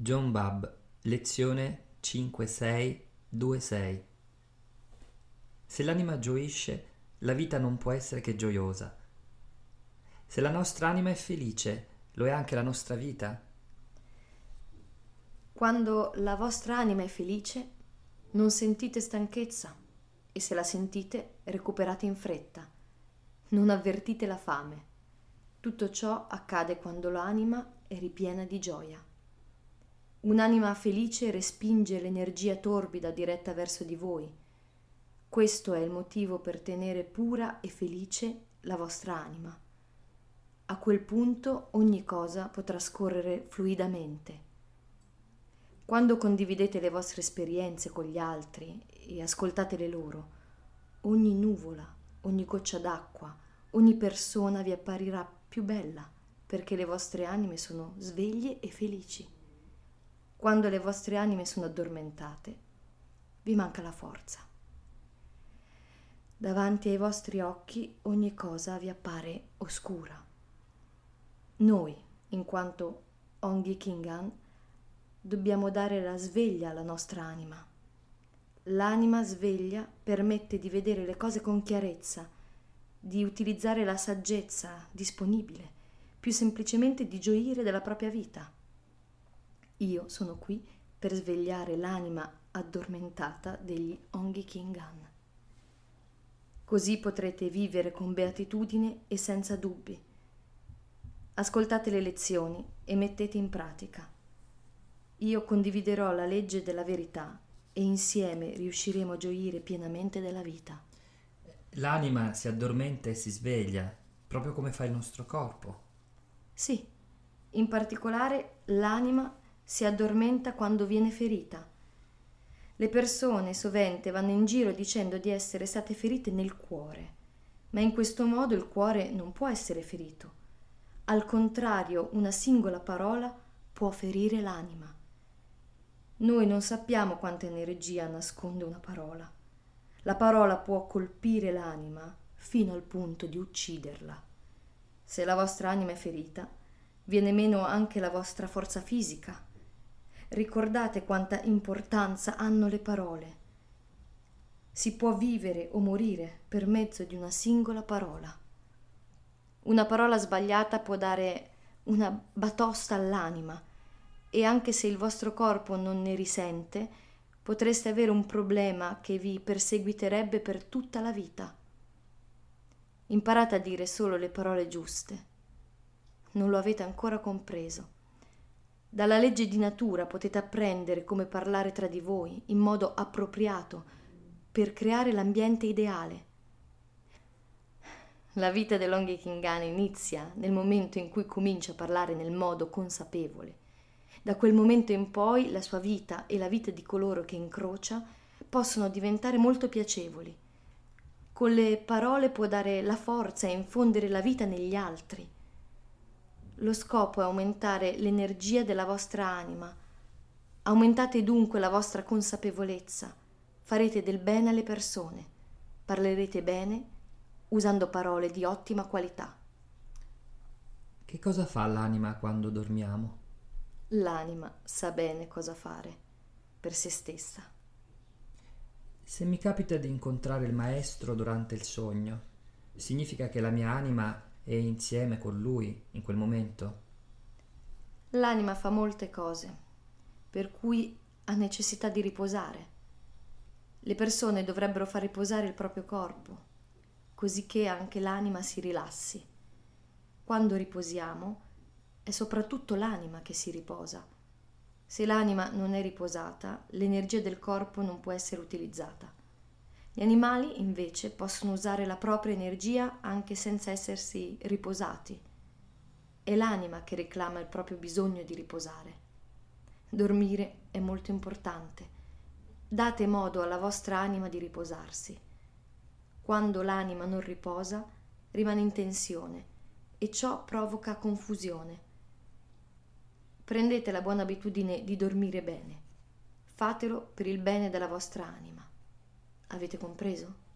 John Babb, lezione 5626. Se l'anima gioisce, la vita non può essere che gioiosa. Se la nostra anima è felice, lo è anche la nostra vita? Quando la vostra anima è felice, non sentite stanchezza e se la sentite, recuperate in fretta. Non avvertite la fame. Tutto ciò accade quando l'anima è ripiena di gioia. Un'anima felice respinge l'energia torbida diretta verso di voi. Questo è il motivo per tenere pura e felice la vostra anima. A quel punto ogni cosa potrà scorrere fluidamente. Quando condividete le vostre esperienze con gli altri e ascoltate le loro, ogni nuvola, ogni goccia d'acqua, ogni persona vi apparirà più bella perché le vostre anime sono sveglie e felici. Quando le vostre anime sono addormentate, vi manca la forza. Davanti ai vostri occhi ogni cosa vi appare oscura. Noi, in quanto Ongi Kingan, dobbiamo dare la sveglia alla nostra anima. L'anima sveglia permette di vedere le cose con chiarezza, di utilizzare la saggezza disponibile, più semplicemente di gioire della propria vita. Io sono qui per svegliare l'anima addormentata degli Ongi Kingan. Così potrete vivere con beatitudine e senza dubbi. Ascoltate le lezioni e mettete in pratica. Io condividerò la legge della verità e insieme riusciremo a gioire pienamente della vita. L'anima si addormenta e si sveglia, proprio come fa il nostro corpo. Sì, in particolare l'anima si addormenta quando viene ferita. Le persone sovente vanno in giro dicendo di essere state ferite nel cuore, ma in questo modo il cuore non può essere ferito. Al contrario, una singola parola può ferire l'anima. Noi non sappiamo quanta energia nasconde una parola. La parola può colpire l'anima fino al punto di ucciderla. Se la vostra anima è ferita, viene meno anche la vostra forza fisica Ricordate quanta importanza hanno le parole. Si può vivere o morire per mezzo di una singola parola. Una parola sbagliata può dare una batosta all'anima e anche se il vostro corpo non ne risente, potreste avere un problema che vi perseguiterebbe per tutta la vita. Imparate a dire solo le parole giuste. Non lo avete ancora compreso. Dalla legge di natura potete apprendere come parlare tra di voi in modo appropriato per creare l'ambiente ideale. La vita dell'Onghi Kingana inizia nel momento in cui comincia a parlare nel modo consapevole. Da quel momento in poi la sua vita e la vita di coloro che incrocia possono diventare molto piacevoli. Con le parole può dare la forza e infondere la vita negli altri. Lo scopo è aumentare l'energia della vostra anima. Aumentate dunque la vostra consapevolezza. Farete del bene alle persone. Parlerete bene usando parole di ottima qualità. Che cosa fa l'anima quando dormiamo? L'anima sa bene cosa fare per se stessa. Se mi capita di incontrare il maestro durante il sogno, significa che la mia anima e insieme con lui in quel momento? L'anima fa molte cose, per cui ha necessità di riposare. Le persone dovrebbero far riposare il proprio corpo, così che anche l'anima si rilassi. Quando riposiamo, è soprattutto l'anima che si riposa. Se l'anima non è riposata, l'energia del corpo non può essere utilizzata. Gli animali invece possono usare la propria energia anche senza essersi riposati. È l'anima che reclama il proprio bisogno di riposare. Dormire è molto importante. Date modo alla vostra anima di riposarsi. Quando l'anima non riposa, rimane in tensione e ciò provoca confusione. Prendete la buona abitudine di dormire bene. Fatelo per il bene della vostra anima. Avete compreso?